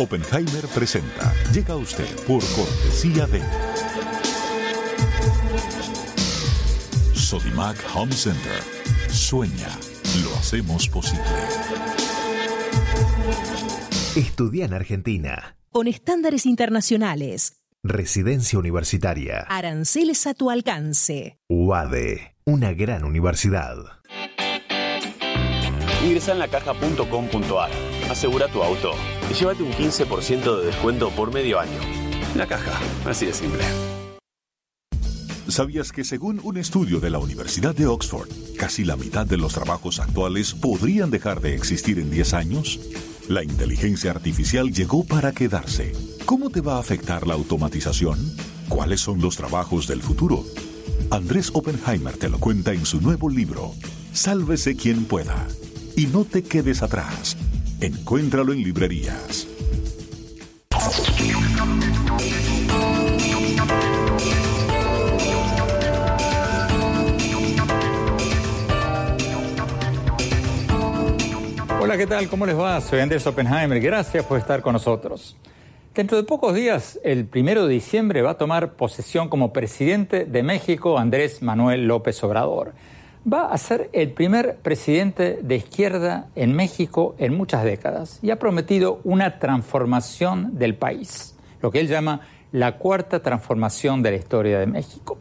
Oppenheimer presenta. Llega a usted por cortesía de Sodimac Home Center. Sueña, lo hacemos posible. Estudia en Argentina. Con estándares internacionales. Residencia universitaria. Aranceles a tu alcance. UADE, una gran universidad. Ingresa en lacaja.com.ar, asegura tu auto y llévate un 15% de descuento por medio año. La caja, así de simple. ¿Sabías que según un estudio de la Universidad de Oxford, casi la mitad de los trabajos actuales podrían dejar de existir en 10 años? La inteligencia artificial llegó para quedarse. ¿Cómo te va a afectar la automatización? ¿Cuáles son los trabajos del futuro? Andrés Oppenheimer te lo cuenta en su nuevo libro, Sálvese quien pueda. Y no te quedes atrás. Encuéntralo en librerías. Hola, ¿qué tal? ¿Cómo les va? Soy Andrés Oppenheimer. Gracias por estar con nosotros. Dentro de pocos días, el primero de diciembre, va a tomar posesión como presidente de México Andrés Manuel López Obrador. Va a ser el primer presidente de izquierda en México en muchas décadas y ha prometido una transformación del país, lo que él llama la cuarta transformación de la historia de México.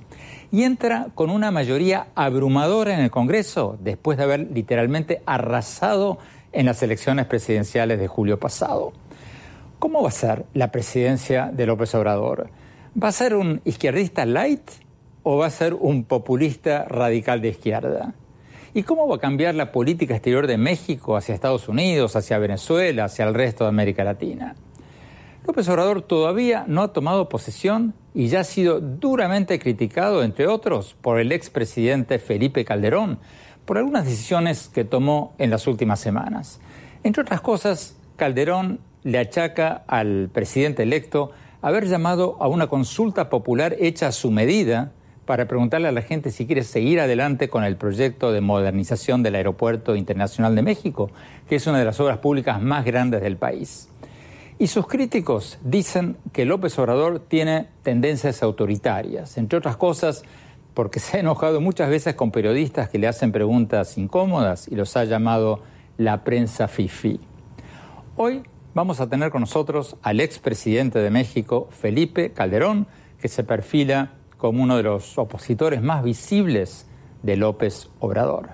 Y entra con una mayoría abrumadora en el Congreso después de haber literalmente arrasado en las elecciones presidenciales de julio pasado. ¿Cómo va a ser la presidencia de López Obrador? ¿Va a ser un izquierdista light o va a ser un populista radical de izquierda? ¿Y cómo va a cambiar la política exterior de México hacia Estados Unidos, hacia Venezuela, hacia el resto de América Latina? López Obrador todavía no ha tomado posesión y ya ha sido duramente criticado, entre otros, por el expresidente Felipe Calderón, por algunas decisiones que tomó en las últimas semanas. Entre otras cosas, Calderón le achaca al presidente electo haber llamado a una consulta popular hecha a su medida para preguntarle a la gente si quiere seguir adelante con el proyecto de modernización del Aeropuerto Internacional de México, que es una de las obras públicas más grandes del país. Y sus críticos dicen que López Obrador tiene tendencias autoritarias, entre otras cosas porque se ha enojado muchas veces con periodistas que le hacen preguntas incómodas y los ha llamado la prensa fifi. Hoy vamos a tener con nosotros al expresidente de México, Felipe Calderón, que se perfila como uno de los opositores más visibles de López Obrador.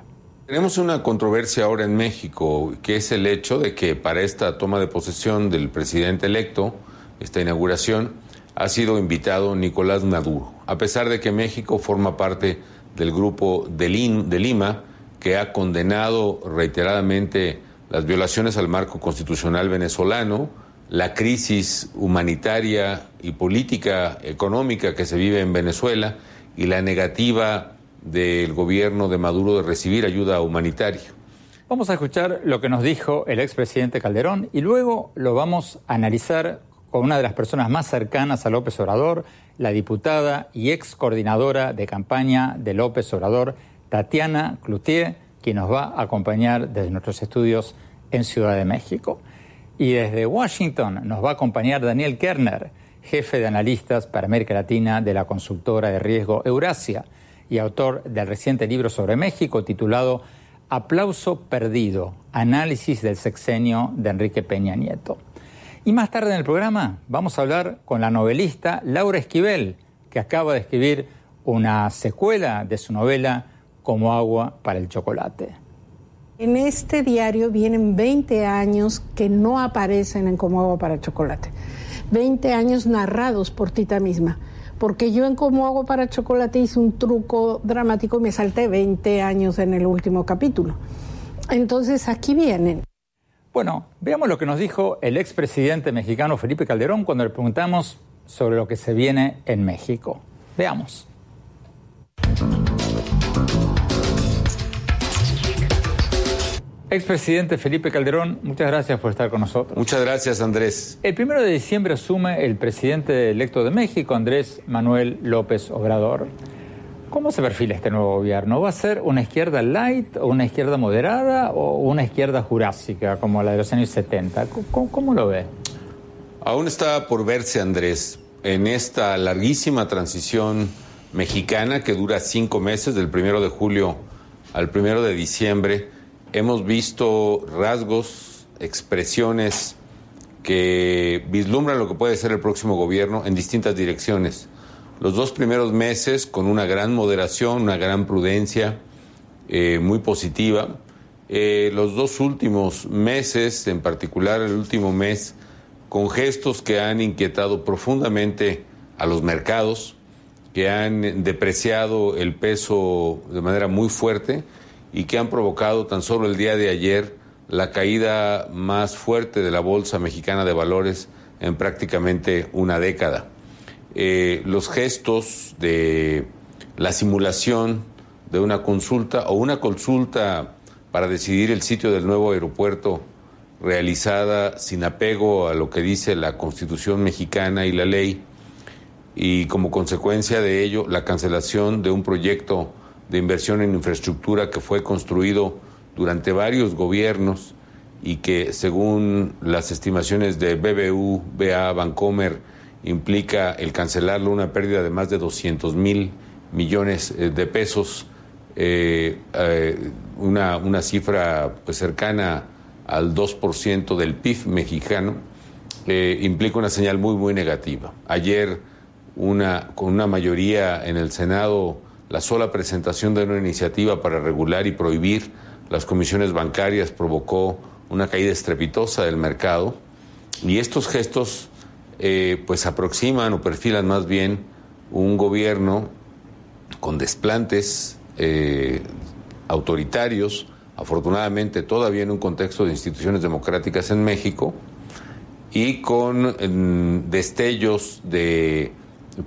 Tenemos una controversia ahora en México, que es el hecho de que para esta toma de posesión del presidente electo, esta inauguración, ha sido invitado Nicolás Maduro, a pesar de que México forma parte del grupo de, Lima, que ha condenado reiteradamente las violaciones al marco constitucional venezolano, la crisis humanitaria y política económica que se vive en Venezuela y la negativa del gobierno de Maduro de recibir ayuda humanitaria. Vamos a escuchar lo que nos dijo el expresidente Calderón y luego lo vamos a analizar con una de las personas más cercanas a López Obrador, la diputada y ex coordinadora de campaña de López Obrador, Tatiana Cloutier, quien nos va a acompañar desde nuestros estudios en Ciudad de México. Y desde Washington nos va a acompañar Daniel Kerner, jefe de analistas para América Latina de la consultora de riesgo Eurasia y autor del reciente libro sobre México titulado Aplauso Perdido, análisis del sexenio de Enrique Peña Nieto. Y más tarde en el programa vamos a hablar con la novelista Laura Esquivel, que acaba de escribir una secuela de su novela Como agua para el chocolate. En este diario vienen 20 años que no aparecen en Como agua para chocolate. 20 años narrados por Tita misma. Porque yo en Como agua para chocolate hice un truco dramático y me salté 20 años en el último capítulo. Entonces aquí vienen. Bueno, veamos lo que nos dijo el expresidente mexicano Felipe Calderón cuando le preguntamos sobre lo que se viene en México. Veamos. Expresidente Felipe Calderón, muchas gracias por estar con nosotros. Muchas gracias, Andrés. El primero de diciembre asume el presidente electo de México, Andrés Manuel López Obrador. ¿Cómo se perfila este nuevo gobierno? ¿Va a ser una izquierda light o una izquierda moderada o una izquierda jurásica como la de los años 70? ¿Cómo, lo ve? Aún está por verse, Andrés, en esta larguísima transición mexicana que dura cinco meses, del primero de julio al primero de diciembre. Hemos visto rasgos, expresiones que vislumbran lo que puede ser el próximo gobierno en distintas direcciones los dos primeros meses con una gran moderación, una gran prudencia, eh, muy positiva. Eh, los dos últimos meses, en particular el último mes, con gestos que han inquietado profundamente a los mercados, que han depreciado el peso de manera muy fuerte y que han provocado tan solo el día de ayer la caída más fuerte de la Bolsa Mexicana de Valores en prácticamente una década. Eh, los gestos de la simulación de una consulta o una consulta para decidir el sitio del nuevo aeropuerto realizada sin apego a lo que dice la Constitución mexicana y la ley y como consecuencia de ello la cancelación de un proyecto de inversión en infraestructura que fue construido durante varios gobiernos y que según las estimaciones de BBU, BA, Bancomer, implica el cancelarlo una pérdida de más de 200 mil millones eh, de pesos, eh, eh, una, una, cifra pues, cercana al 2% del PIB mexicano, implica una señal muy, muy negativa. Ayer, una, con una mayoría en el Senado, la sola presentación de una iniciativa para regular y prohibir las comisiones bancarias provocó una caída estrepitosa del mercado. Y estos gestos eh, pues aproximan o perfilan más bien un gobierno con desplantes eh, autoritarios, afortunadamente todavía en un contexto de instituciones democráticas en México, y con destellos de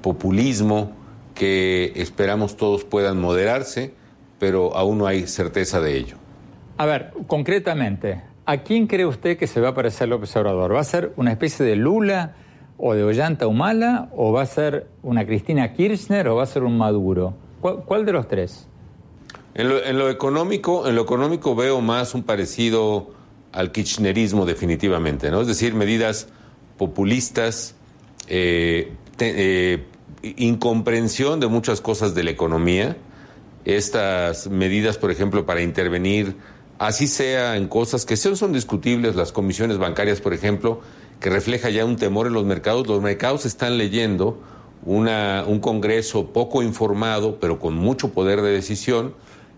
populismo que esperamos todos puedan moderarse, pero aún no hay certeza de ello. A ver, concretamente, ¿a quién cree usted que se va a parecer López Obrador? ¿Va a ser una especie de Lula? o de Ollanta Humala o va a ser una Cristina Kirchner o va a ser un Maduro? ¿Cuál, de los tres? En lo, económico, en lo económico veo más un parecido al kirchnerismo definitivamente, ¿no? Es decir, medidas populistas, eh, eh, incomprensión de muchas cosas de la economía, estas medidas, por ejemplo, para intervenir, así sea en cosas que son discutibles, las comisiones bancarias, por ejemplo, que refleja ya un temor en los mercados. Los mercados están leyendo una, un Congreso poco informado, pero con mucho poder de decisión.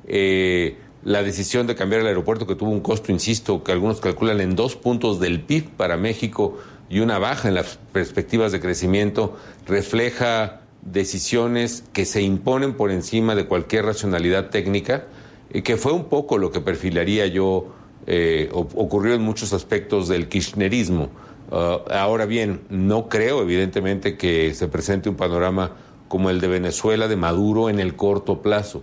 Eh, la decisión de cambiar el aeropuerto, que tuvo un costo, insisto, que algunos calculan en dos puntos del PIB para México y una baja en las perspectivas de crecimiento, refleja decisiones que se imponen por encima de cualquier racionalidad técnica, y que fue un poco lo que perfilaría yo, eh, ocurrió en muchos aspectos del kirchnerismo. Uh, ahora bien, no creo evidentemente que se presente un panorama como el de Venezuela de Maduro en el corto plazo.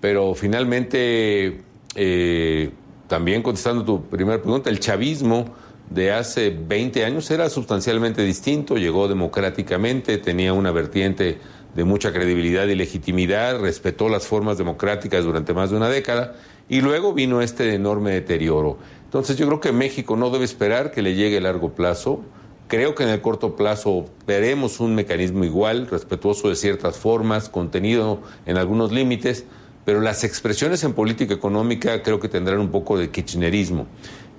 Pero finalmente, eh, también contestando tu primera pregunta, el chavismo de hace 20 años era sustancialmente distinto, llegó democráticamente, tenía una vertiente de mucha credibilidad y legitimidad, respetó las formas democráticas durante más de una década y luego vino este enorme deterioro. Entonces yo creo que México no debe esperar que le llegue a largo plazo. Creo que en el corto plazo veremos un mecanismo igual, respetuoso de ciertas formas, contenido en algunos límites, pero las expresiones en política económica creo que tendrán un poco de kirchnerismo.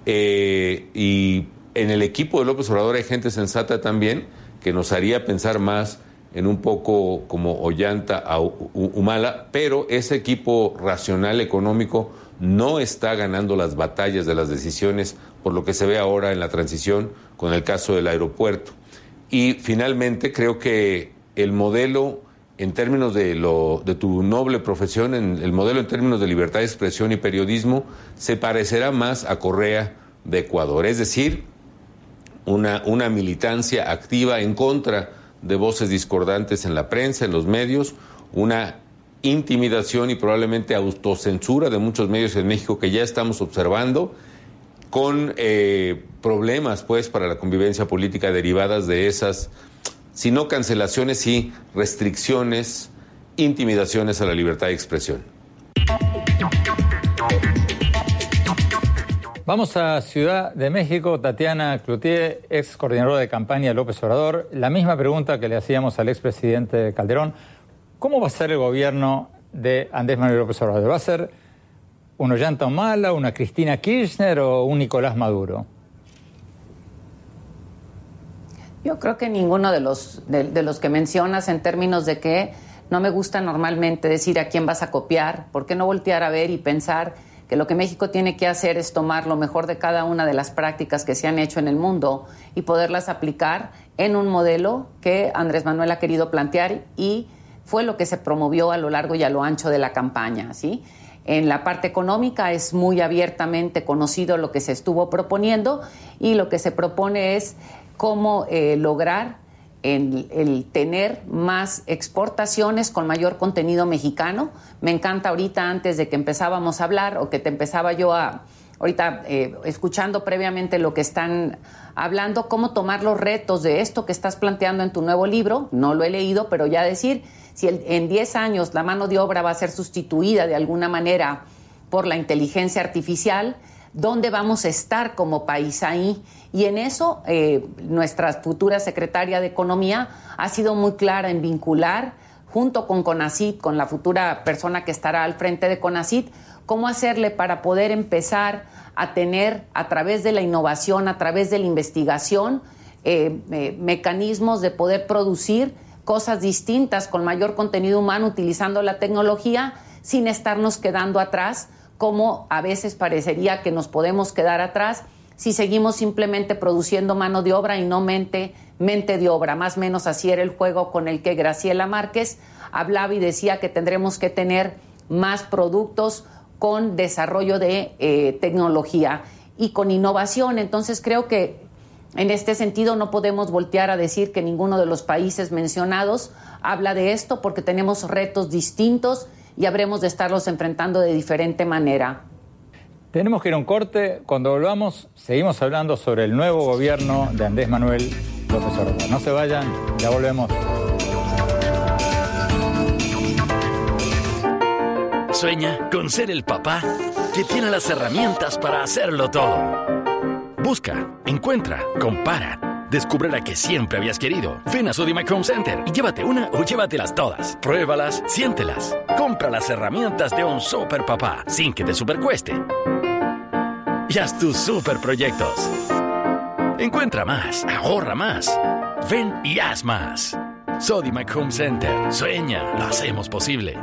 Eh, y en el equipo de López Obrador hay gente sensata también que nos haría pensar más en un poco como Ollanta a Humala, pero ese equipo racional económico no está ganando las batallas de las decisiones, por lo que se ve ahora en la transición con el caso del aeropuerto. Y finalmente creo que el modelo en términos de, lo, de tu noble profesión, el modelo en términos de libertad de expresión y periodismo, se parecerá más a Correa de Ecuador, es decir, una, una militancia activa en contra de voces discordantes en la prensa, en los medios, una intimidación y probablemente autocensura de muchos medios en México que ya estamos observando con eh, problemas pues para la convivencia política derivadas de esas, si no cancelaciones, sí restricciones, intimidaciones a la libertad de expresión. Vamos a Ciudad de México, Tatiana Cloutier, ex coordinadora de campaña López Obrador. La misma pregunta que le hacíamos al expresidente Calderón. ¿Cómo va a ser el gobierno de Andrés Manuel López Obrador? ¿Va a ser un Ollanta Humala, una Cristina Kirchner o un Nicolás Maduro? Yo creo que ninguno de los, de, los que mencionas en términos de que no me gusta normalmente decir a quién vas a copiar, ¿por qué no voltear a ver y pensar que lo que México tiene que hacer es tomar lo mejor de cada una de las prácticas que se han hecho en el mundo y poderlas aplicar en un modelo que Andrés Manuel ha querido plantear y fue lo que se promovió a lo largo y a lo ancho de la campaña, ¿sí? En la parte económica es muy abiertamente conocido lo que se estuvo proponiendo y lo que se propone es cómo eh, lograr el, tener más exportaciones con mayor contenido mexicano. Me encanta ahorita, antes de que empezábamos a hablar o que te empezaba yo a, ahorita eh, escuchando previamente lo que están hablando, cómo tomar los retos de esto que estás planteando en tu nuevo libro. No lo he leído, pero ya decir si en 10 años la mano de obra va a ser sustituida de alguna manera por la inteligencia artificial, ¿dónde vamos a estar como país ahí? Y en eso eh, nuestra futura secretaria de Economía ha sido muy clara en vincular junto con CONACIT, con la futura persona que estará al frente de CONACIT, cómo hacerle para poder empezar a tener a través de la innovación, a través de la investigación, eh, eh, mecanismos de poder producir cosas distintas con mayor contenido humano utilizando la tecnología sin estarnos quedando atrás, como a veces parecería que nos podemos quedar atrás si seguimos simplemente produciendo mano de obra y no mente, mente de obra. Más o menos así era el juego con el que Graciela Márquez hablaba y decía que tendremos que tener más productos con desarrollo de eh, tecnología y con innovación. Entonces creo que en este sentido, no podemos voltear a decir que ninguno de los países mencionados habla de esto porque tenemos retos distintos y habremos de estarlos enfrentando de diferente manera. Tenemos que ir a un corte. Cuando volvamos, seguimos hablando sobre el nuevo gobierno de Andrés Manuel López Obrador. No se vayan, ya volvemos. Sueña con ser el papá que tiene las herramientas para hacerlo todo Busca, encuentra, compara. Descubre la que siempre habías querido. Ven a Sodimac Home Center y llévate una o llévatelas todas. Pruébalas, siéntelas. Compra las herramientas de un super papá sin que te supercueste. Y haz tus super proyectos. Encuentra más, ahorra más. Ven y haz más. Sodimac Home Center. Sueña, lo hacemos posible.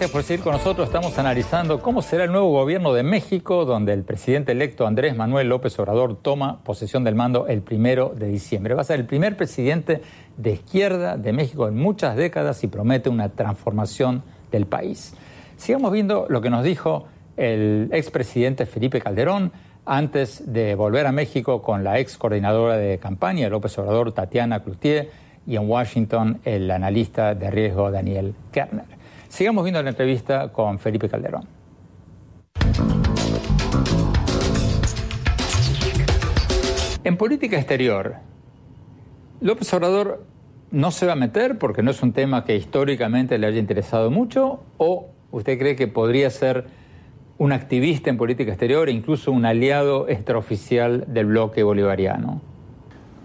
Gracias por seguir con nosotros. Estamos analizando cómo será el nuevo gobierno de México, donde el presidente electo Andrés Manuel López Obrador toma posesión del mando el primero de diciembre. Va a ser el primer presidente de izquierda de México en muchas décadas y promete una transformación del país. Sigamos viendo lo que nos dijo el expresidente Felipe Calderón antes de volver a México con la ex coordinadora de campaña López Obrador, Tatiana Cloutier, y en Washington el analista de riesgo Daniel Kerner. Sigamos viendo la entrevista con Felipe Calderón. En política exterior, López Obrador no se va a meter porque no es un tema que históricamente le haya interesado mucho o usted cree que podría ser un activista en política exterior e incluso un aliado extraoficial del bloque bolivariano?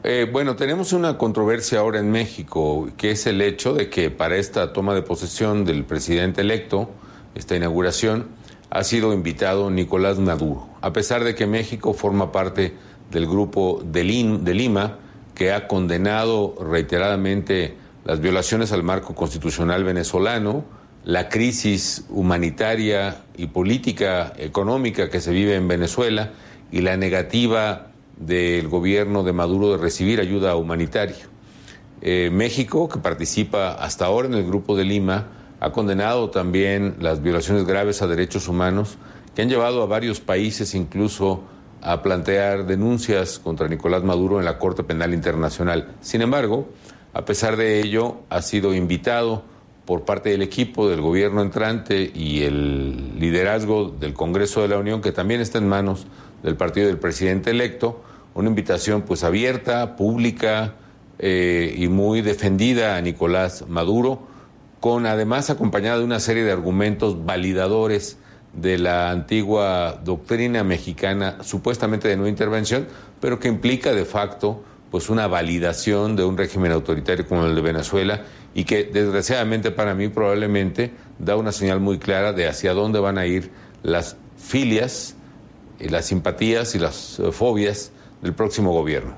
Eh, bueno, tenemos una controversia ahora en México, que es el hecho de que para esta toma de posesión del presidente electo, esta inauguración, ha sido invitado Nicolás Maduro, a pesar de que México forma parte del grupo de, de Lima, que ha condenado reiteradamente las violaciones al marco constitucional venezolano, la crisis humanitaria y política económica que se vive en Venezuela y la negativa del gobierno de Maduro de recibir ayuda humanitaria. Eh, México, que participa hasta ahora en el Grupo de Lima, ha condenado también las violaciones graves a derechos humanos que han llevado a varios países incluso a plantear denuncias contra Nicolás Maduro en la Corte Penal Internacional. Sin embargo, a pesar de ello, ha sido invitado por parte del equipo del gobierno entrante y el liderazgo del Congreso de la Unión, que también está en manos del partido del presidente electo, una invitación pues abierta, pública eh, y muy defendida a Nicolás Maduro, con además acompañada de una serie de argumentos validadores de la antigua doctrina mexicana supuestamente de no intervención, pero que implica de facto pues una validación de un régimen autoritario como el de Venezuela y que desgraciadamente para mí probablemente da una señal muy clara de hacia dónde van a ir las filias, y las simpatías y las eh, fobias del próximo gobierno.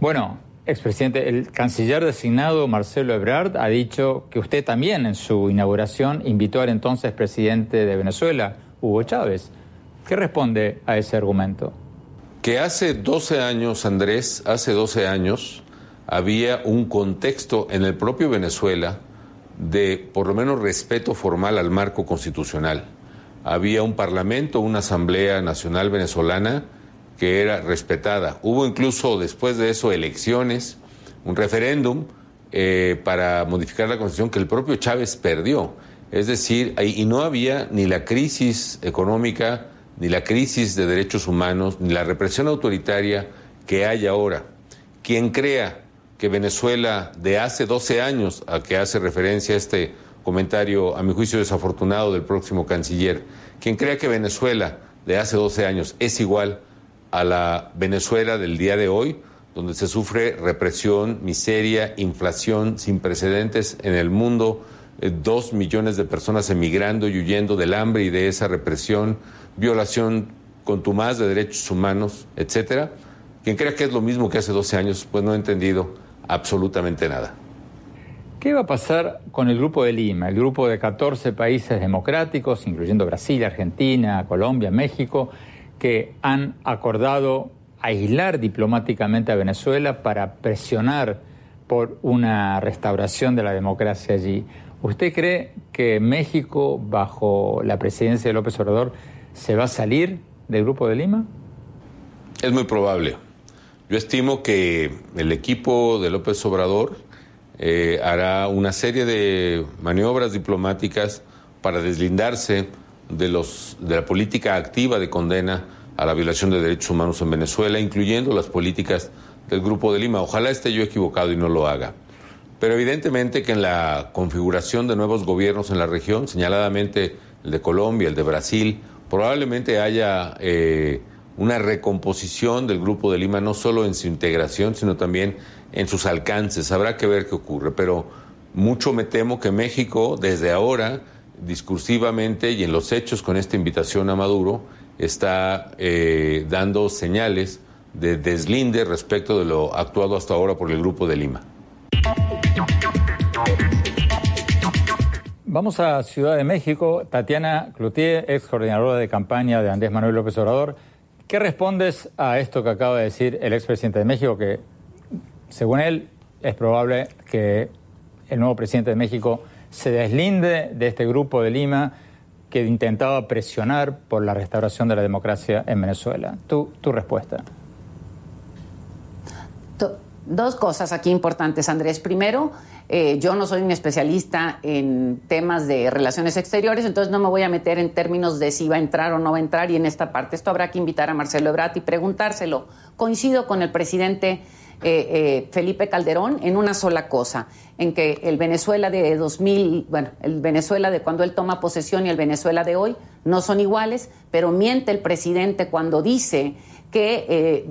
Bueno, expresidente, el canciller designado Marcelo Ebrard ha dicho que usted también en su inauguración invitó al entonces presidente de Venezuela, Hugo Chávez. ¿Qué responde a ese argumento? Que hace 12 años, Andrés, hace 12 años, había un contexto en el propio Venezuela de por lo menos respeto formal al marco constitucional. Había un parlamento, una asamblea nacional venezolana que era respetada. Hubo incluso después de eso elecciones, un referéndum eh, para modificar la constitución que el propio Chávez perdió. Es decir, y no había ni la crisis económica, ni la crisis de derechos humanos, ni la represión autoritaria que hay ahora. Quien crea que Venezuela de hace 12 años, a que hace referencia este comentario, a mi juicio desafortunado, del próximo canciller, quien crea que Venezuela de hace 12 años es igual a la Venezuela del día de hoy, donde se sufre represión, miseria, inflación sin precedentes en el mundo, eh, dos millones de personas emigrando y huyendo del hambre y de esa represión, violación contumaz de derechos humanos, etcétera. Quien crea que es lo mismo que hace 12 años, pues no ha entendido absolutamente nada. ¿Qué va a pasar con el Grupo de Lima, el grupo de 14 países democráticos, incluyendo Brasil, Argentina, Colombia, México, que han acordado aislar diplomáticamente a Venezuela para presionar por una restauración de la democracia allí? ¿Usted cree que México, bajo la presidencia de López Obrador, se va a salir del Grupo de Lima? Es muy probable. Yo estimo que el equipo de López Obrador eh, hará una serie de maniobras diplomáticas para deslindarse de, los, de la política activa de condena a la violación de derechos humanos en Venezuela, incluyendo las políticas del Grupo de Lima. Ojalá esté yo equivocado y no lo haga. Pero evidentemente que en la configuración de nuevos gobiernos en la región, señaladamente el de Colombia, el de Brasil, probablemente haya eh, una recomposición del Grupo de Lima, no solo en su integración, sino también en sus alcances. Habrá que ver qué ocurre, pero mucho me temo que México, desde ahora, discursivamente y en los hechos con esta invitación a Maduro, está eh, dando señales de deslinde respecto de lo actuado hasta ahora por el Grupo de Lima. Vamos a Ciudad de México. Tatiana Cloutier, ex coordinadora de campaña de Andrés Manuel López Obrador. ¿Qué respondes a esto que acaba de decir el expresidente de México, que según él es probable que el nuevo presidente de México se deslinde de este grupo de Lima que intentaba presionar por la restauración de la democracia en Venezuela? Tu, tu respuesta. Dos cosas aquí importantes, Andrés. Primero, eh, yo no soy un especialista en temas de relaciones exteriores, entonces no me voy a meter en términos de si va a entrar o no va a entrar y en esta parte. Esto habrá que invitar a Marcelo Ebrard y preguntárselo. Coincido con el presidente eh, eh, Felipe Calderón en una sola cosa, en que el Venezuela de 2000, bueno, el Venezuela de cuando él toma posesión y el Venezuela de hoy no son iguales, pero miente el presidente cuando dice que,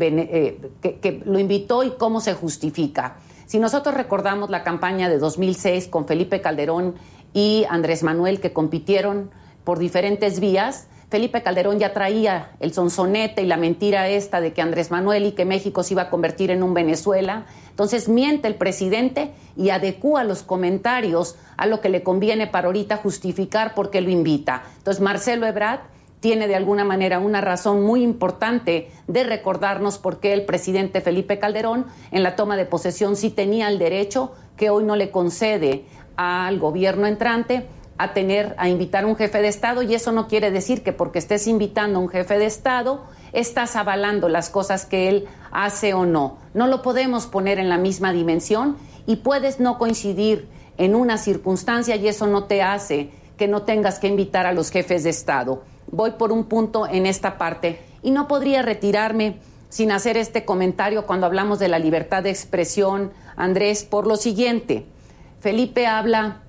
que lo invitó y cómo se justifica. Si nosotros recordamos la campaña de 2006 con Felipe Calderón y Andrés Manuel que compitieron por diferentes vías, Felipe Calderón ya traía el sonsonete y la mentira esta de que Andrés Manuel y que México se iba a convertir en un Venezuela. Entonces miente el presidente y adecúa los comentarios a lo que le conviene para ahorita justificar por qué lo invita. Entonces Marcelo Ebrard tiene de alguna manera una razón muy importante de recordarnos por qué el presidente Felipe Calderón en la toma de posesión sí tenía el derecho que hoy no le concede al gobierno entrante a tener, a invitar a un jefe de Estado y eso no quiere decir que porque estés invitando a un jefe de Estado estás avalando las cosas que él hace o no. No lo podemos poner en la misma dimensión y puedes no coincidir en una circunstancia y eso no te hace que no tengas que invitar a los jefes de Estado. Voy por un punto en esta parte y no podría retirarme sin hacer este comentario cuando hablamos de la libertad de expresión, Andrés, por lo siguiente. Felipe habla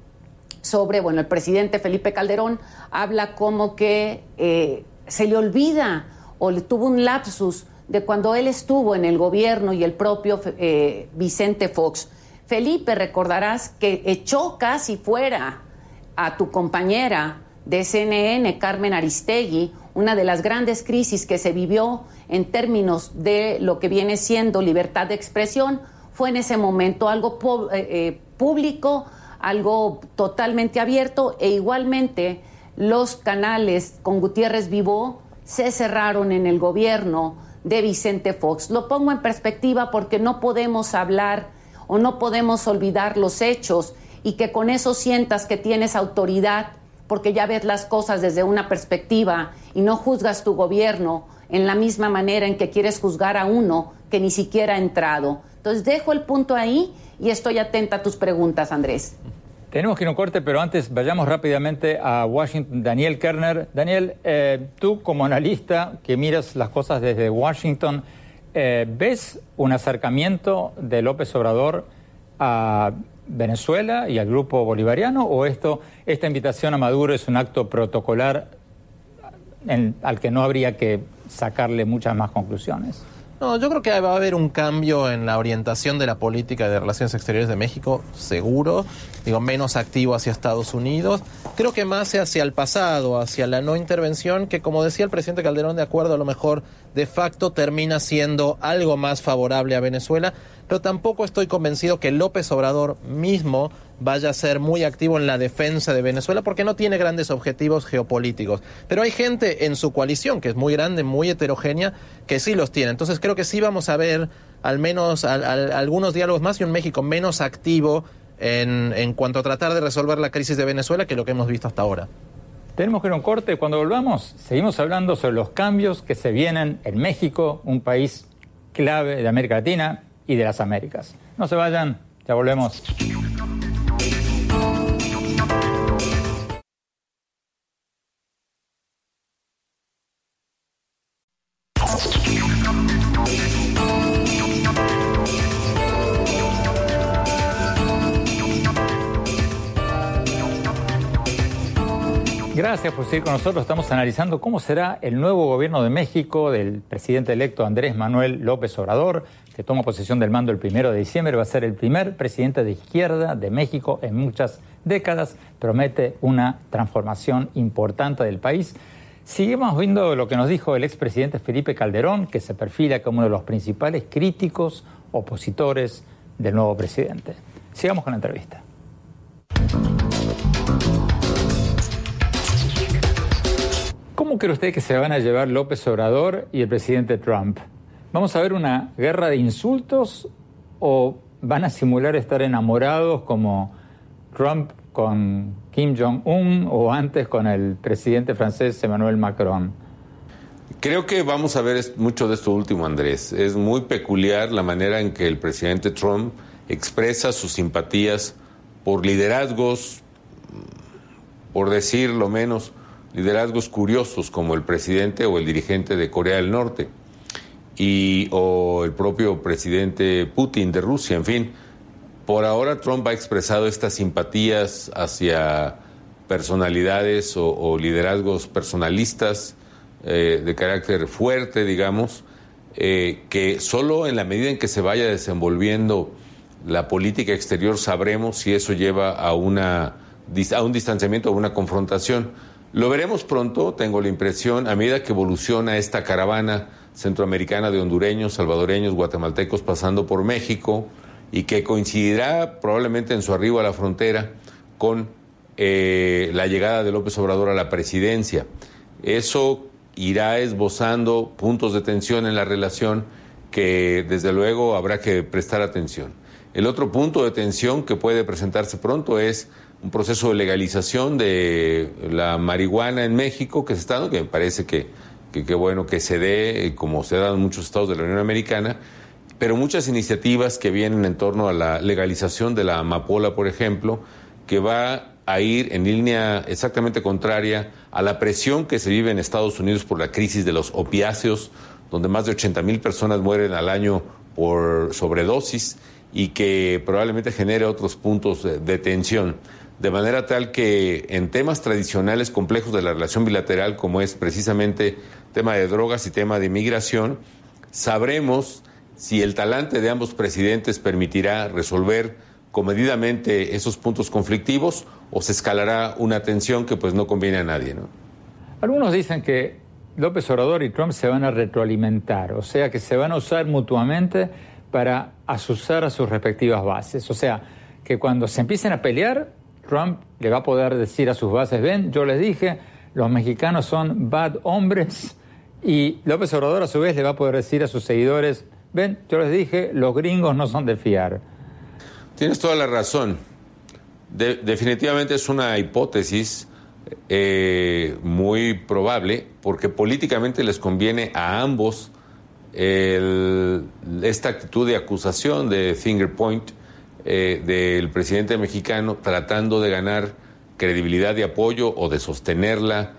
sobre, bueno, el presidente Felipe Calderón habla como que eh, se le olvida o le tuvo un lapsus de cuando él estuvo en el gobierno y el propio eh, Vicente Fox. Felipe, recordarás que echó casi fuera a tu compañera de CNN, Carmen Aristegui, una de las grandes crisis que se vivió en términos de lo que viene siendo libertad de expresión, fue en ese momento algo eh, eh, público, algo totalmente abierto e igualmente los canales con Gutiérrez Vivó se cerraron en el gobierno de Vicente Fox. Lo pongo en perspectiva porque no podemos hablar o no podemos olvidar los hechos y que con eso sientas que tienes autoridad porque ya ves las cosas desde una perspectiva y no juzgas tu gobierno en la misma manera en que quieres juzgar a uno que ni siquiera ha entrado. Entonces dejo el punto ahí y estoy atenta a tus preguntas, Andrés. Tenemos que ir un corte, pero antes vayamos rápidamente a Washington. Daniel Kerner. Daniel, eh, tú como analista que miras las cosas desde Washington, eh, ¿ves un acercamiento de López Obrador a Venezuela y al grupo bolivariano o esto, esta invitación a Maduro es un acto protocolar al que no habría que sacarle muchas más conclusiones? No, yo creo que va a haber un cambio en la orientación de la política de relaciones exteriores de México, seguro. Digo, menos activo hacia Estados Unidos. Creo que más hacia el pasado, hacia la no intervención, que como decía el presidente Calderón, de acuerdo a lo mejor de facto termina siendo algo más favorable a Venezuela pero tampoco estoy convencido que López Obrador mismo vaya a ser muy activo en la defensa de Venezuela porque no tiene grandes objetivos geopolíticos. Pero hay gente en su coalición que es muy grande, muy heterogénea, que sí los tiene. Entonces creo que sí vamos a ver al menos algunos diálogos más y un México menos activo en, en cuanto a tratar de resolver la crisis de Venezuela que lo que hemos visto hasta ahora. Tenemos que ir a un corte. Cuando volvamos, seguimos hablando sobre los cambios que se vienen en México, un país clave de América Latina y de las Américas. No se vayan, ya volvemos. Gracias por seguir con nosotros. Estamos analizando cómo será el nuevo gobierno de México del presidente electo Andrés Manuel López Obrador que toma posesión del mando el primero de diciembre, va a ser el primer presidente de izquierda de México en muchas décadas, promete una transformación importante del país. Seguimos viendo lo que nos dijo el expresidente Felipe Calderón, que se perfila como uno de los principales críticos opositores del nuevo presidente. Sigamos con la entrevista. ¿Cómo cree usted que se van a llevar López Obrador y el presidente Trump? ¿Vamos a ver una guerra de insultos o van a simular estar enamorados como Trump con Kim Jong-un o antes con el presidente francés Emmanuel Macron? Creo que vamos a ver mucho de esto último, Andrés. Es muy peculiar la manera en que el presidente Trump expresa sus simpatías por liderazgos, por decir lo menos, liderazgos curiosos como el presidente o el dirigente de Corea del Norte y o el propio presidente Putin de Rusia, en fin. Por ahora Trump ha expresado estas simpatías hacia personalidades o, liderazgos personalistas eh, de carácter fuerte, digamos, eh, que solo en la medida en que se vaya desenvolviendo la política exterior sabremos si eso lleva a, una, a un distanciamiento o una confrontación. Lo veremos pronto, tengo la impresión, a medida que evoluciona esta caravana centroamericana de hondureños, salvadoreños, guatemaltecos pasando por México y que coincidirá probablemente en su arribo a la frontera con eh, la llegada de López Obrador a la presidencia. Eso irá esbozando puntos de tensión en la relación que desde luego habrá que prestar atención. El otro punto de tensión que puede presentarse pronto es un proceso de legalización de la marihuana en México que se está dando, que me parece que, que, bueno que se dé, como se da en muchos estados de la Unión Americana, pero muchas iniciativas que vienen en torno a la legalización de la amapola, por ejemplo, que va a ir en línea exactamente contraria a la presión que se vive en Estados Unidos por la crisis de los opiáceos, donde más de 80 mil personas mueren al año por sobredosis y que probablemente genere otros puntos de tensión. De manera tal que en temas tradicionales complejos de la relación bilateral, como es precisamente tema de drogas y tema de inmigración, sabremos si el talante de ambos presidentes permitirá resolver comedidamente esos puntos conflictivos o se escalará una tensión que pues no conviene a nadie. ¿no? Algunos dicen que López Obrador y Trump se van a retroalimentar, o sea que se van a usar mutuamente para asusar a sus respectivas bases. O sea, que cuando se empiecen a pelear, Trump le va a poder decir a sus bases, ven, yo les dije, los mexicanos son bad hombres, y López Obrador a su vez le va a poder decir a sus seguidores, ven, yo les dije, los gringos no son de fiar. Tienes toda la razón. definitivamente es una hipótesis eh, muy probable porque políticamente les conviene a ambos esta actitud de acusación de finger point eh, del presidente mexicano tratando de ganar credibilidad y apoyo o de sostenerla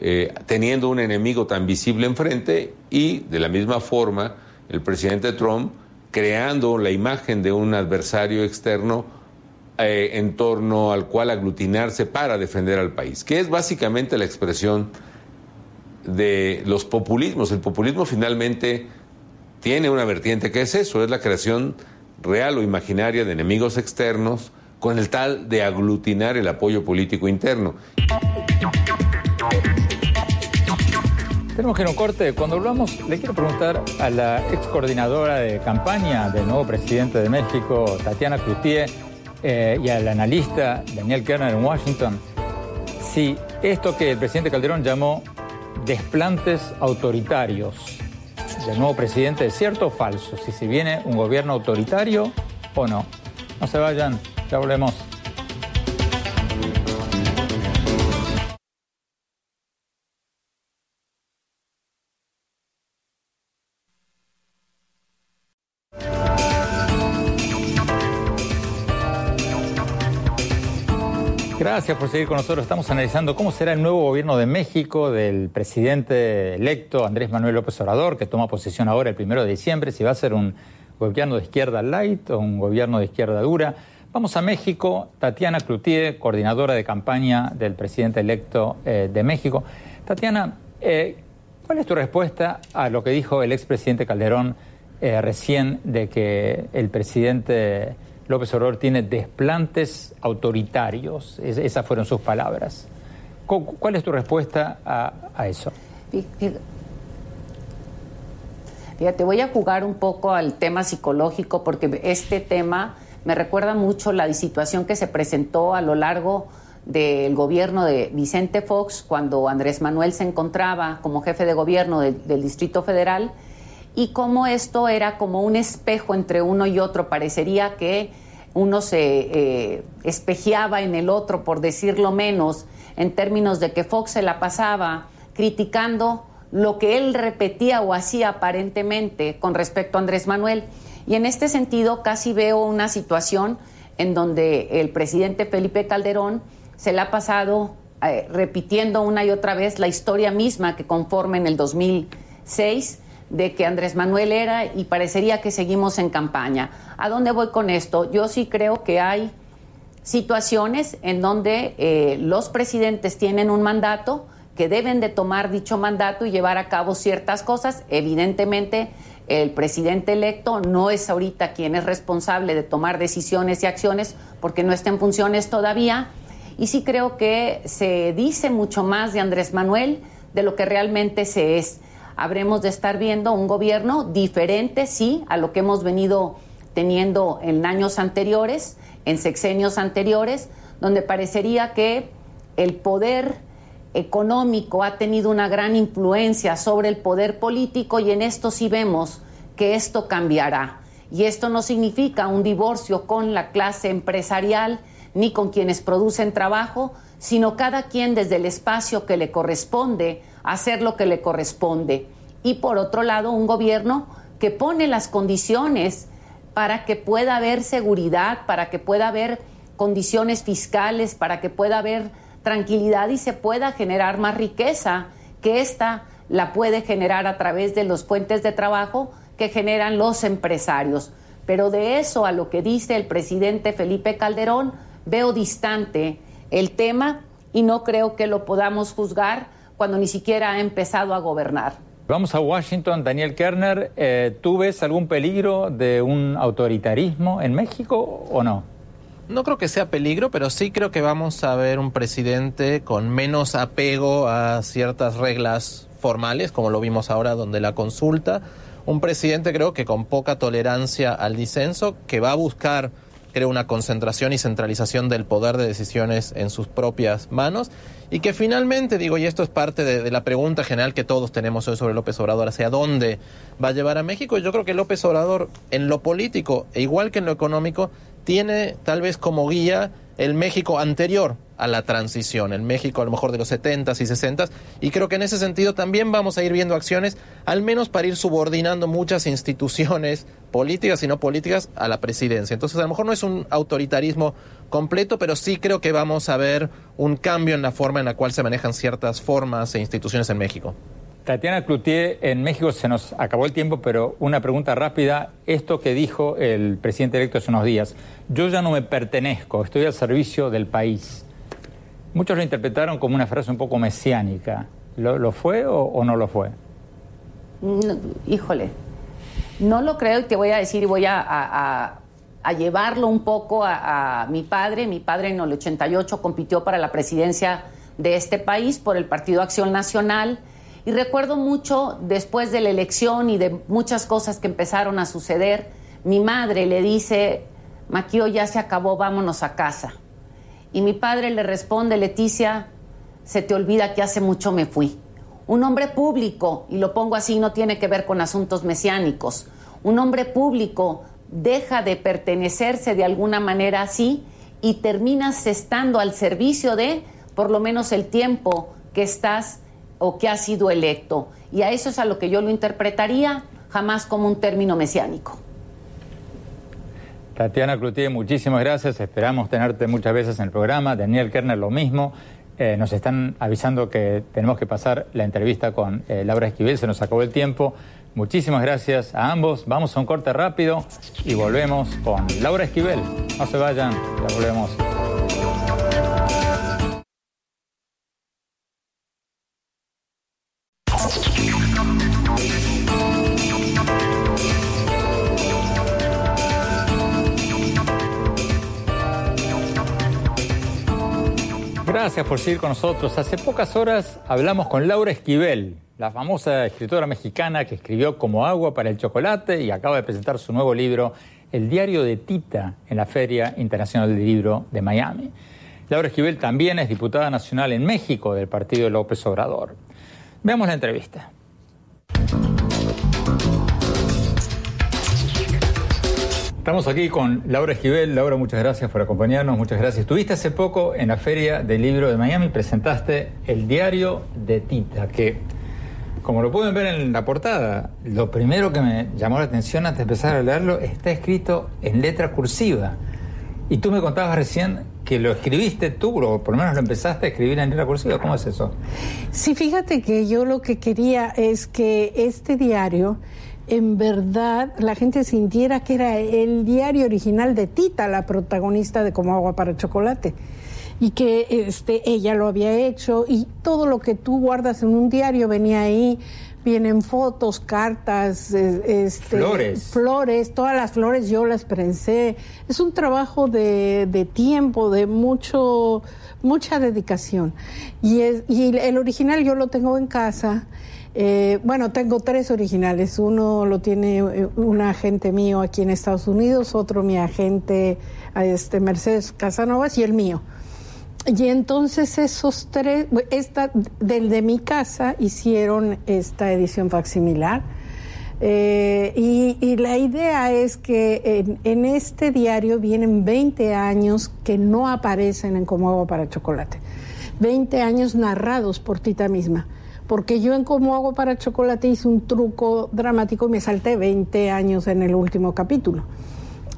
eh, teniendo un enemigo tan visible enfrente y de la misma forma el presidente Trump creando la imagen de un adversario externo eh, en torno al cual aglutinarse para defender al país, que es básicamente la expresión de los populismos. El populismo finalmente tiene una vertiente que es eso, es la creación real o imaginaria de enemigos externos con el tal de aglutinar el apoyo político interno. Tenemos que ir a un corte. Cuando hablamos, le quiero preguntar a la ex coordinadora de campaña del nuevo presidente de México, Tatiana Cloutier, eh, y al analista Daniel Kerner en Washington, si esto que el presidente Calderón llamó desplantes autoritarios del nuevo presidente es cierto o falso, si se viene un gobierno autoritario o no. No se vayan, ya volvemos. Por seguir con nosotros. Estamos analizando cómo será el nuevo gobierno de México del presidente electo Andrés Manuel López Obrador, que toma posesión ahora el primero de diciembre, si va a ser un gobierno de izquierda light o un gobierno de izquierda dura. Vamos a México. Tatiana Cloutier, coordinadora de campaña del presidente electo eh, de México. Tatiana, eh, ¿cuál es tu respuesta a lo que dijo el expresidente Calderón eh, recién de que el presidente López Obrador tiene desplantes autoritarios. esas fueron sus palabras. ¿Cuál es tu respuesta a, eso? Fíjate, voy a jugar un poco al tema psicológico porque este tema me recuerda mucho la situación que se presentó a lo largo del gobierno de Vicente Fox cuando Andrés Manuel se encontraba como jefe de gobierno del Distrito Federal y cómo esto era como un espejo entre uno y otro. Parecería que uno se eh, espejeaba en el otro, por decirlo menos, en términos de que Fox se la pasaba criticando lo que él repetía o hacía aparentemente con respecto a Andrés Manuel. Y en este sentido casi veo una situación en donde el presidente Felipe Calderón se la ha pasado eh, repitiendo una y otra vez la historia misma que conforme en el 2006 de que Andrés Manuel era y parecería que seguimos en campaña. ¿A dónde voy con esto? Yo sí creo que hay situaciones en donde eh, los presidentes tienen un mandato, que deben de tomar dicho mandato y llevar a cabo ciertas cosas. Evidentemente, el presidente electo no es ahorita quien es responsable de tomar decisiones y acciones porque no está en funciones todavía. Y sí creo que se dice mucho más de Andrés Manuel de lo que realmente se es habremos de estar viendo un gobierno diferente, sí, a lo que hemos venido teniendo en años anteriores, en sexenios anteriores, donde parecería que el poder económico ha tenido una gran influencia sobre el poder político y en esto sí vemos que esto cambiará. Y esto no significa un divorcio con la clase empresarial ni con quienes producen trabajo, sino cada quien desde el espacio que le corresponde hacer lo que le corresponde. Y por otro lado, un gobierno que pone las condiciones para que pueda haber seguridad, para que pueda haber condiciones fiscales, para que pueda haber tranquilidad y se pueda generar más riqueza, que esta la puede generar a través de los puentes de trabajo que generan los empresarios. Pero de eso a lo que dice el presidente Felipe Calderón, veo distante el tema y no creo que lo podamos juzgar cuando ni siquiera ha empezado a gobernar. Vamos a Washington, Daniel Kerner. Eh, ¿Tú ves algún peligro de un autoritarismo en México o no? No creo que sea peligro, pero sí creo que vamos a ver un presidente con menos apego a ciertas reglas formales, como lo vimos ahora donde la consulta. Un presidente creo que con poca tolerancia al disenso, que va a buscar creo una concentración y centralización del poder de decisiones en sus propias manos y que finalmente, digo, y esto es parte de, la pregunta general que todos tenemos hoy sobre López Obrador, hacia dónde va a llevar a México, yo creo que López Obrador en lo político, e igual que en lo económico, tiene tal vez como guía el México anterior a la transición, el México a lo mejor de los 70s y 60s, y creo que en ese sentido también vamos a ir viendo acciones, al menos para ir subordinando muchas instituciones políticas y no políticas a la presidencia. Entonces a lo mejor no es un autoritarismo completo, pero sí creo que vamos a ver un cambio en la forma en la cual se manejan ciertas formas e instituciones en México. Tatiana Cloutier, en México se nos acabó el tiempo, pero una pregunta rápida. Esto que dijo el presidente electo hace unos días, yo ya no me pertenezco, estoy al servicio del país. Muchos lo interpretaron como una frase un poco mesiánica. ¿Lo, fue o, no lo fue? Híjole, no lo creo y te voy a decir y voy a, a, a llevarlo un poco a, mi padre. Mi padre en el 88 compitió para la presidencia de este país por el Partido Acción Nacional recuerdo mucho después de la elección y de muchas cosas que empezaron a suceder, mi madre le dice, Maquio, ya se acabó, vámonos a casa. Y mi padre le responde, Leticia, se te olvida que hace mucho me fui. Un hombre público, y lo pongo así, no tiene que ver con asuntos mesiánicos, un hombre público deja de pertenecerse de alguna manera así y terminas estando al servicio de por lo menos el tiempo que estás o que ha sido electo. Y a eso es a lo que yo lo interpretaría, jamás como un término mesiánico. Tatiana Cloutier, muchísimas gracias. Esperamos tenerte muchas veces en el programa. Daniel Kerner, lo mismo. Eh, nos están avisando que tenemos que pasar la entrevista con eh, Laura Esquivel. Se nos acabó el tiempo. Muchísimas gracias a ambos. Vamos a un corte rápido y volvemos con Laura Esquivel. No se vayan, ya volvemos. Gracias por seguir con nosotros. Hace pocas horas hablamos con Laura Esquivel, la famosa escritora mexicana que escribió Como agua para el chocolate y acaba de presentar su nuevo libro, El diario de Tita, en la Feria Internacional del Libro de Miami. Laura Esquivel también es diputada nacional en México del partido López Obrador. Veamos la entrevista. Estamos aquí con Laura Esquivel. Laura, muchas gracias por acompañarnos, muchas gracias. Estuviste hace poco en la Feria del Libro de Miami, presentaste el diario de Tita, que, como lo pueden ver en la portada, lo primero que me llamó la atención antes de empezar a leerlo está escrito en letra cursiva. Y tú me contabas recién que lo escribiste tú, o por lo menos lo empezaste a escribir en letra cursiva. ¿Cómo es eso? Sí, fíjate que yo lo que quería es que este diario en verdad la gente sintiera que era el diario original de Tita, la protagonista de Como agua para chocolate. Y que este, ella lo había hecho y todo lo que tú guardas en un diario venía ahí. Vienen fotos, cartas, este, flores. Flores, todas las flores yo las prensé. Es un trabajo de, de tiempo, de mucho, mucha dedicación. Y, es, y el original yo lo tengo en casa. Eh, bueno, tengo tres originales. Uno lo tiene un agente mío aquí en Estados Unidos, otro mi agente este, Mercedes Casanovas y el mío. Y entonces esos tres, esta, del de mi casa hicieron esta edición facsimilar. Eh, y, y, la idea es que en, en, este diario vienen 20 años que no aparecen en Como Agua para Chocolate. 20 años narrados por Tita misma. Porque yo en Como Hago para Chocolate hice un truco dramático y me salté 20 años en el último capítulo.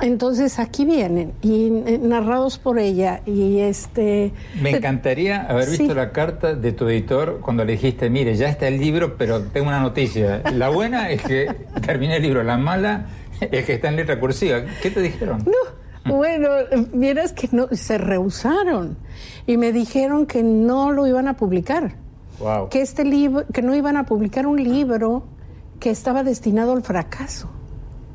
Entonces aquí vienen y eh, narrados por ella y este me encantaría haber visto sí. la carta de tu editor cuando le dijiste mire ya está el libro pero tengo una noticia la buena es que terminé el libro la mala es que está en letra cursiva ¿qué te dijeron? No bueno vieras que no se rehusaron y me dijeron que no lo iban a publicar wow. que este libro que no iban a publicar un libro que estaba destinado al fracaso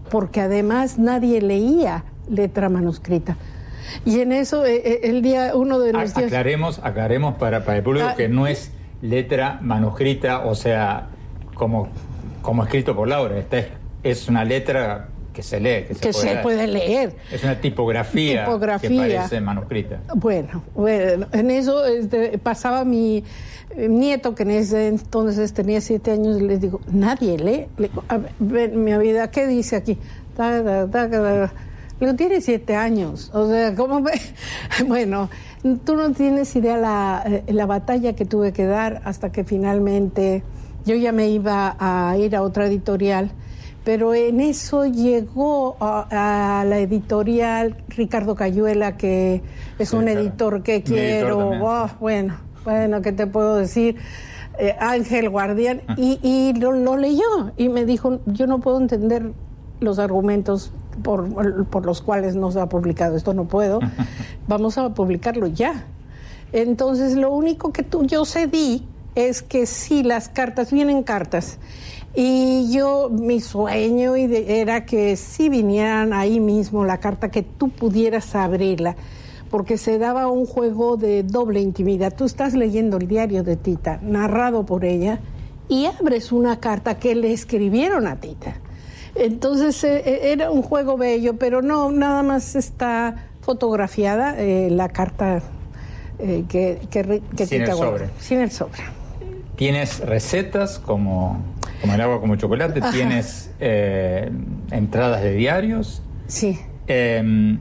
porque además nadie leía letra manuscrita. Y en eso, eh, el día, uno de los días... Aclaremos, aclaremos para, para el público ah, que no es letra manuscrita, o sea, como, como escrito por Laura. Esta es, es una letra que se lee, que se, que puede, se puede leer. Es una tipografía, tipografía, que parece manuscrita. Bueno, bueno en eso este, pasaba mi nieto, que en ese entonces tenía siete años, y les digo, nadie lee. Le digo, a ver, mi vida, ¿qué dice aquí? Da, da, da, le digo, tiene siete años. O sea, ¿cómo ve? Bueno, tú no tienes idea la, la batalla que tuve que dar hasta que finalmente yo ya me iba a ir a otra editorial pero en eso llegó a, a, la editorial Ricardo Cayuela, que es sí, un claro. editor que quiero. Editor oh, bueno, bueno, ¿qué te puedo decir? Eh, Ángel Guardián, ah. y, y lo, lo, leyó y me dijo, yo no puedo entender los argumentos por, por los cuales no se ha publicado esto, no puedo, vamos a publicarlo ya. Entonces, lo único que tú, yo cedí es que sí, las cartas, vienen cartas, y yo, mi sueño era que si vinieran ahí mismo la carta, que tú pudieras abrirla, porque se daba un juego de doble intimidad. Tú estás leyendo el diario de Tita, narrado por ella, y abres una carta que le escribieron a Tita. Entonces eh, era un juego bello, pero no, nada más está fotografiada eh, la carta eh, que, que, que sin Tita el sobre. Sin el sobre. ¿Tienes recetas como como el agua como chocolate, Ajá. tienes eh, entradas de diarios. Sí. Eh,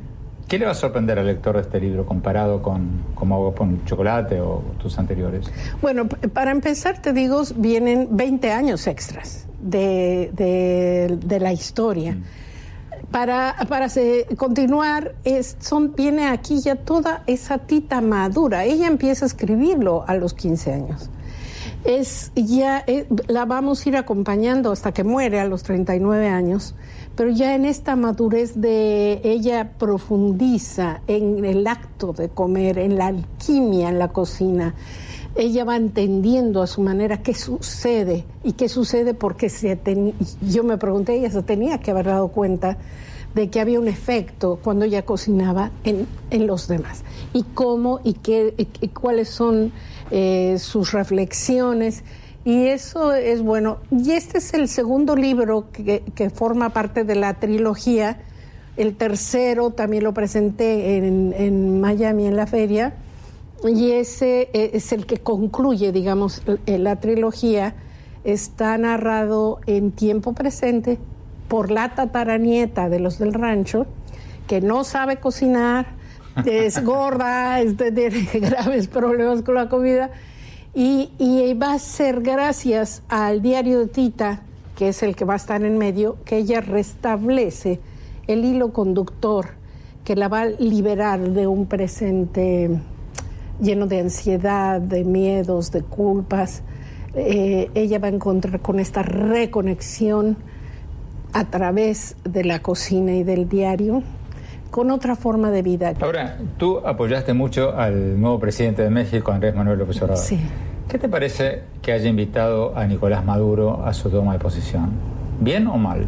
¿Qué le va a sorprender al lector de este libro comparado con como agua con chocolate o tus anteriores? Bueno, para empezar te digo, vienen 20 años extras de, de, de la historia. Mm. Para, para se, continuar, es, son, viene aquí ya toda esa tita madura. Ella empieza a escribirlo a los 15 años es ya eh, la vamos a ir acompañando hasta que muere a los 39 años, pero ya en esta madurez de ella profundiza en el acto de comer, en la alquimia en la cocina. Ella va entendiendo a su manera qué sucede y qué sucede porque se ten... yo me pregunté, ella se tenía que haber dado cuenta de que había un efecto cuando ella cocinaba en, en los demás y cómo y qué y cuáles son eh, sus reflexiones. Y eso es bueno. Y este es el segundo libro que, que, forma parte de la trilogía. El tercero también lo presenté en, en Miami en la feria. Y ese eh, es el que concluye, digamos, la trilogía. Está narrado en tiempo presente por la tataranieta de los del rancho, que no sabe cocinar, es gorda, tiene graves problemas con la comida. Y, y, va a ser gracias al diario de Tita, que es el que va a estar en medio, que ella restablece el hilo conductor que la va a liberar de un presente lleno de ansiedad, de miedos, de culpas. Eh, ella va a encontrar con esta reconexión a través de la cocina y del diario con otra forma de vida. Ahora, tú apoyaste mucho al nuevo presidente de México, Andrés Manuel López Obrador. Sí. ¿Qué te parece que haya invitado a Nicolás Maduro a su toma de posición? ¿Bien o mal?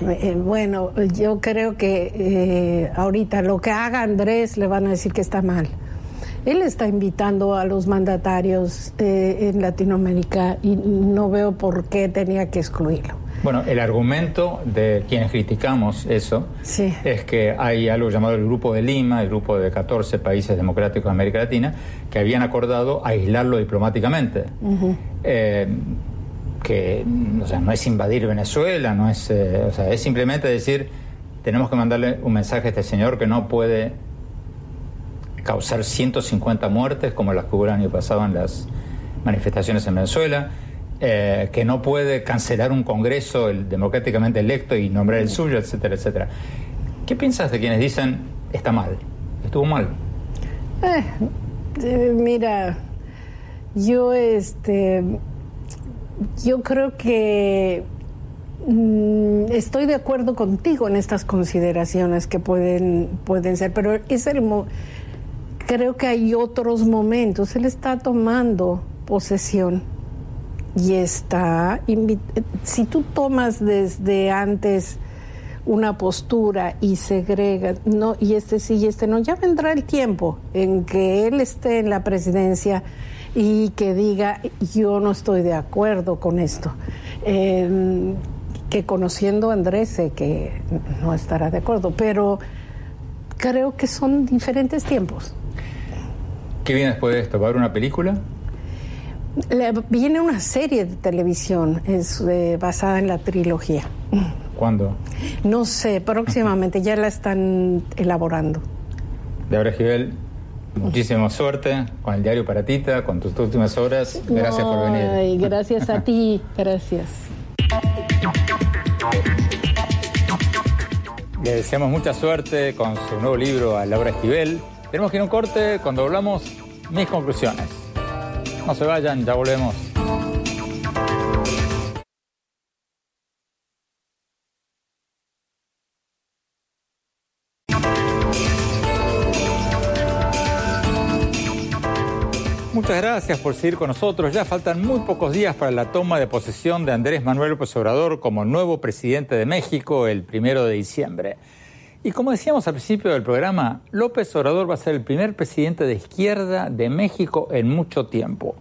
Eh, bueno, yo creo que eh, ahorita lo que haga Andrés le van a decir que está mal. Él está invitando a los mandatarios eh, en Latinoamérica y no veo por qué tenía que excluirlo. Bueno, el argumento de quienes criticamos eso es que hay algo llamado el Grupo de Lima, el grupo de 14 países democráticos de América Latina, que habían acordado aislarlo diplomáticamente. Eh, que o sea, no es invadir Venezuela, no es, eh, o sea, es simplemente decir, tenemos que mandarle un mensaje a este señor que no puede causar 150 muertes como las que hubo el año pasado en las manifestaciones en Venezuela eh, que no puede cancelar un Congreso el, democráticamente electo y nombrar el suyo, etcétera, etcétera. ¿Qué piensas de quienes dicen está mal, estuvo mal? Eh, eh, mira, yo este, yo creo que mm, estoy de acuerdo contigo en estas consideraciones que pueden pueden ser, pero es el creo que hay otros momentos. Él está tomando posesión y está, si tú tomas desde antes una postura y segrega, no, y este sí y este no, ya vendrá el tiempo en que él esté en la presidencia y que diga yo no estoy de acuerdo con esto. Em, que conociendo a Andrés sé que no estará de acuerdo, pero creo que son diferentes tiempos. ¿Qué viene después de esto? ¿Va a haber una película? Viene una serie de televisión, es eh, basada en la trilogía. ¿Cuándo? No sé, próximamente ya la están elaborando. Débora Gibel, muchísima suerte con el diario Paratita, con tus últimas horas. Gracias por venir. gracias a ti, gracias. Le deseamos mucha suerte con su nuevo libro a Laura Esquivel. Tenemos que ir a un corte cuando hablamos mis conclusiones. No se vayan, ya volvemos. Muchas gracias por seguir con nosotros. Ya faltan muy pocos días para la toma de posesión de Andrés Manuel López Obrador como nuevo presidente de México el primero de diciembre. Y como decíamos al principio del programa, López Obrador va a ser el primer presidente de izquierda de México en mucho tiempo.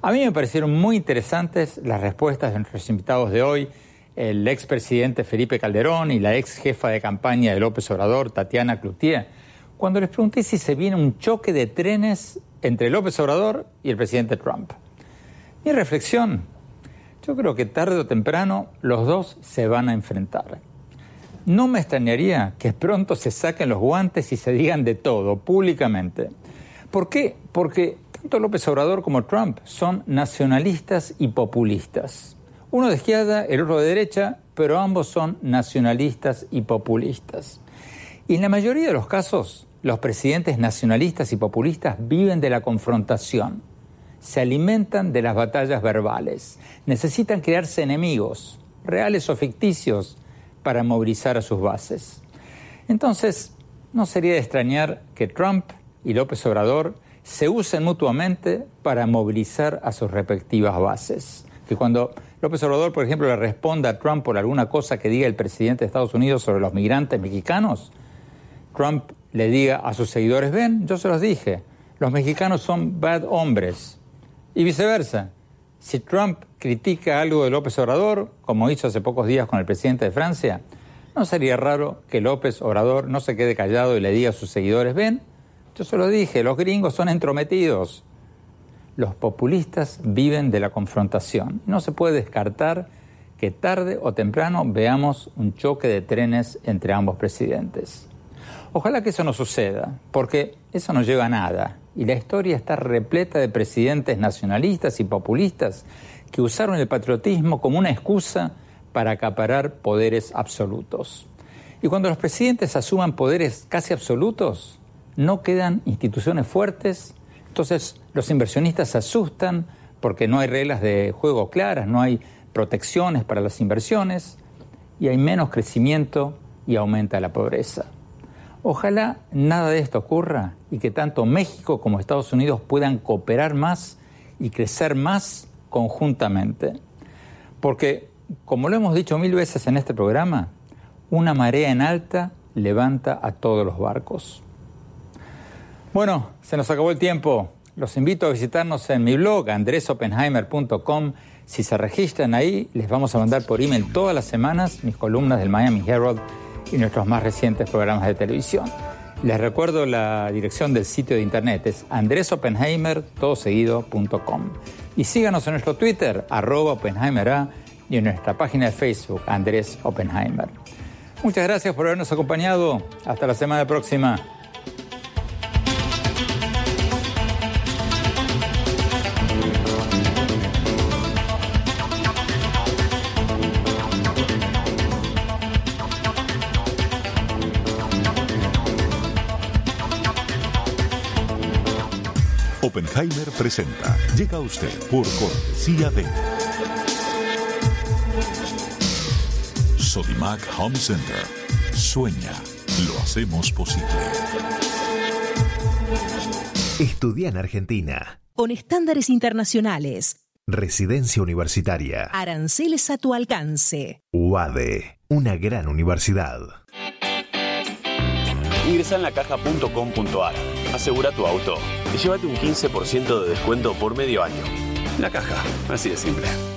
A mí me parecieron muy interesantes las respuestas de nuestros invitados de hoy, el expresidente Felipe Calderón y la ex jefa de campaña de López Obrador, Tatiana Cloutier, cuando les pregunté si se viene un choque de trenes entre López Obrador y el presidente Trump. Mi reflexión, yo creo que tarde o temprano los dos se van a enfrentar. No me extrañaría que pronto se saquen los guantes y se digan de todo públicamente. ¿Por qué? Porque tanto López Obrador como Trump son nacionalistas y populistas. Uno de izquierda, el otro de derecha, pero ambos son nacionalistas y populistas. Y en la mayoría de los casos, los presidentes nacionalistas y populistas viven de la confrontación, se alimentan de las batallas verbales, necesitan crearse enemigos, reales o ficticios, para movilizar a sus bases. Entonces, no sería de extrañar que Trump y López Obrador se usen mutuamente para movilizar a sus respectivas bases. Que cuando López Obrador, por ejemplo, le responda a Trump por alguna cosa que diga el presidente de Estados Unidos sobre los migrantes mexicanos, Trump le diga a sus seguidores, ven, yo se los dije, los mexicanos son bad hombres. Y viceversa, si Trump critica algo de López Obrador, como hizo hace pocos días con el presidente de Francia, no sería raro que López Obrador no se quede callado y le diga a sus seguidores, ven, yo se lo dije, los gringos son entrometidos. Los populistas viven de la confrontación. No se puede descartar que tarde o temprano veamos un choque de trenes entre ambos presidentes. Ojalá que eso no suceda, porque eso no lleva a nada y la historia está repleta de presidentes nacionalistas y populistas que usaron el patriotismo como una excusa para acaparar poderes absolutos. Y cuando los presidentes asuman poderes casi absolutos, no quedan instituciones fuertes, entonces los inversionistas se asustan porque no hay reglas de juego claras, no hay protecciones para las inversiones y hay menos crecimiento y aumenta la pobreza. Ojalá nada de esto ocurra y que tanto México como Estados Unidos puedan cooperar más y crecer más conjuntamente. Porque, como lo hemos dicho mil veces en este programa, una marea en alta levanta a todos los barcos. Bueno, se nos acabó el tiempo. Los invito a visitarnos en mi blog andresopenheimer.com Si se registran ahí, les vamos a mandar por email todas las semanas mis columnas del Miami Herald y nuestros más recientes programas de televisión. Les recuerdo la dirección del sitio de internet, es andresopenheimer.com. Y síganos en nuestro Twitter, arroba Oppenheimer y en nuestra página de Facebook, Andrés Oppenheimer. Muchas gracias por habernos acompañado. Hasta la semana próxima. Oppenheimer presenta. Llega a usted por cortesía de Sodimac Home Center. Sueña, lo hacemos posible. Estudia en Argentina. Con estándares internacionales. Residencia universitaria. Aranceles a tu alcance. UADE, una gran universidad. Ingresa en lacaja.com.ar, asegura tu auto y llévate un 15% de descuento por medio año. La caja, así de simple.